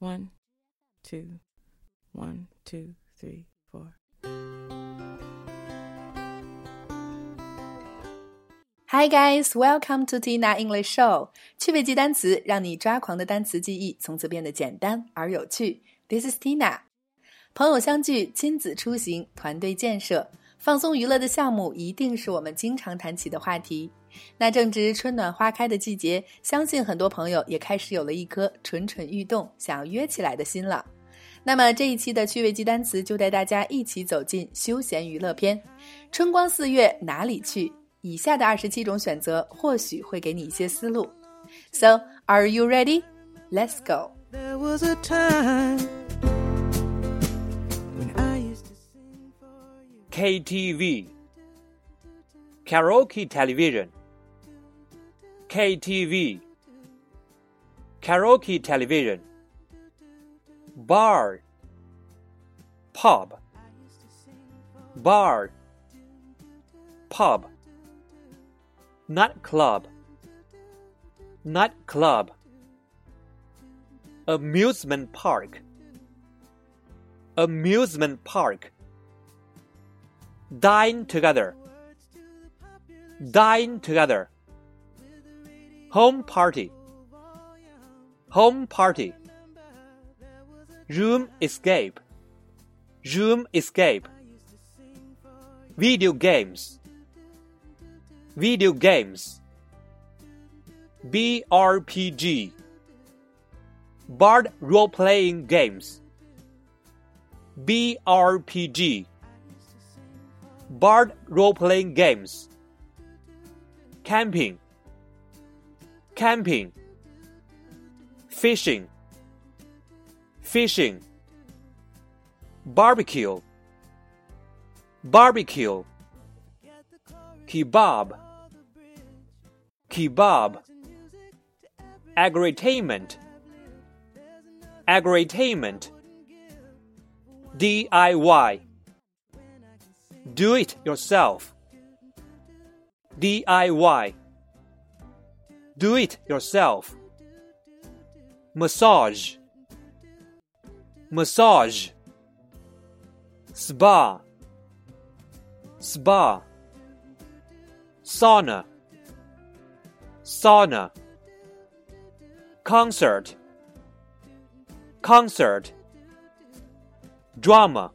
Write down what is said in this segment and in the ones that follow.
One, two, one, two, three, four. Hi guys, welcome to Tina English Show。趣味记单词，让你抓狂的单词记忆从此变得简单而有趣。This is Tina。朋友相聚、亲子出行、团队建设、 放松娱乐的项目，一定是我们经常谈起的话题。那正值春暖花开的季节，相信很多朋友也开始有了一颗蠢蠢欲动、想要约起来的心了。那么这一期的趣味记单词就带大家一起走进休闲娱乐篇。春光四月哪里去？以下的二十七种选择或许会给你一些思路。So, are you ready? Let's go. There was a time KTV Karaoke television KTV Karaoke television Bar Pub Bar Pub Nightclub Nightclub Amusement park Amusement park dine together. Dine together. Home party. Home party. Room escape. Room escape. Video games. Video games. Brpg board role playing games. Brpg Board role playing games, camping, camping, fishing, fishing, barbecue, barbecue, kebab, kebab, agritainment, agritainment, DIY do it yourself. DIY. Do it yourself. Massage. Massage. Spa. Spa. Sauna. Sauna. Concert. Concert. Drama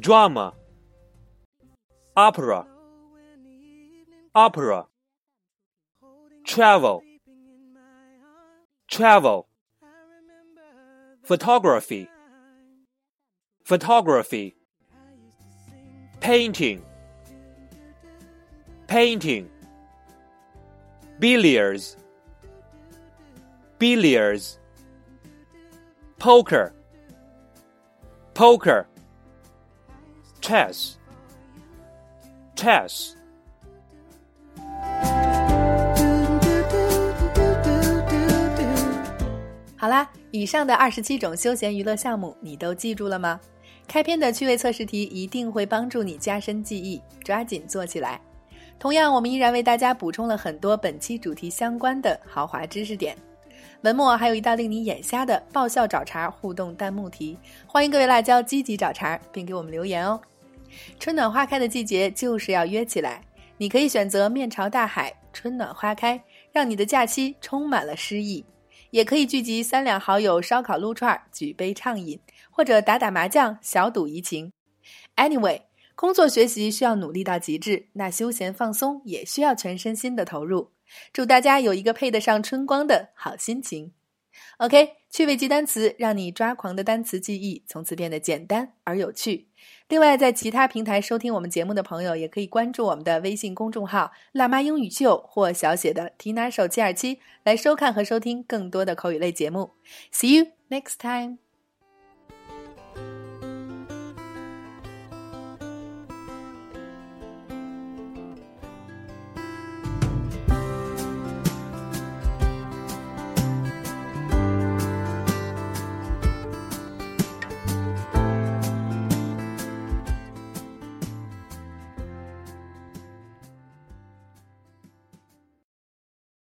drama, opera, opera, travel, travel, photography, photography, painting, painting, billiards, billiards, poker, poker chess chess 好啦，以上的二十七种休闲娱乐项目你都记住了吗？开篇的趣味测试题一定会帮助你加深记忆，抓紧做起来。同样，我们依然为大家补充了很多本期主题相关的豪华知识点。文末还有一道令你眼瞎的爆笑找茬互动弹幕题，欢迎各位辣椒积极找茬，并给我们留言哦。春暖花开的季节就是要约起来，你可以选择面朝大海，春暖花开，让你的假期充满了诗意；也可以聚集三两好友烧烤撸串，举杯畅饮，或者打打麻将，小赌怡情。Anyway，工作学习需要努力到极致，那休闲放松也需要全身心的投入。祝大家有一个配得上春光的好心情。OK，趣味记单词，让你抓狂的单词记忆从此变得简单而有趣。另外，在其他平台收听我们节目的朋友，也可以关注我们的微信公众号“辣妈英语秀”或小写的 “Tina 手机耳机”来收看和收听更多的口语类节目。See you next time.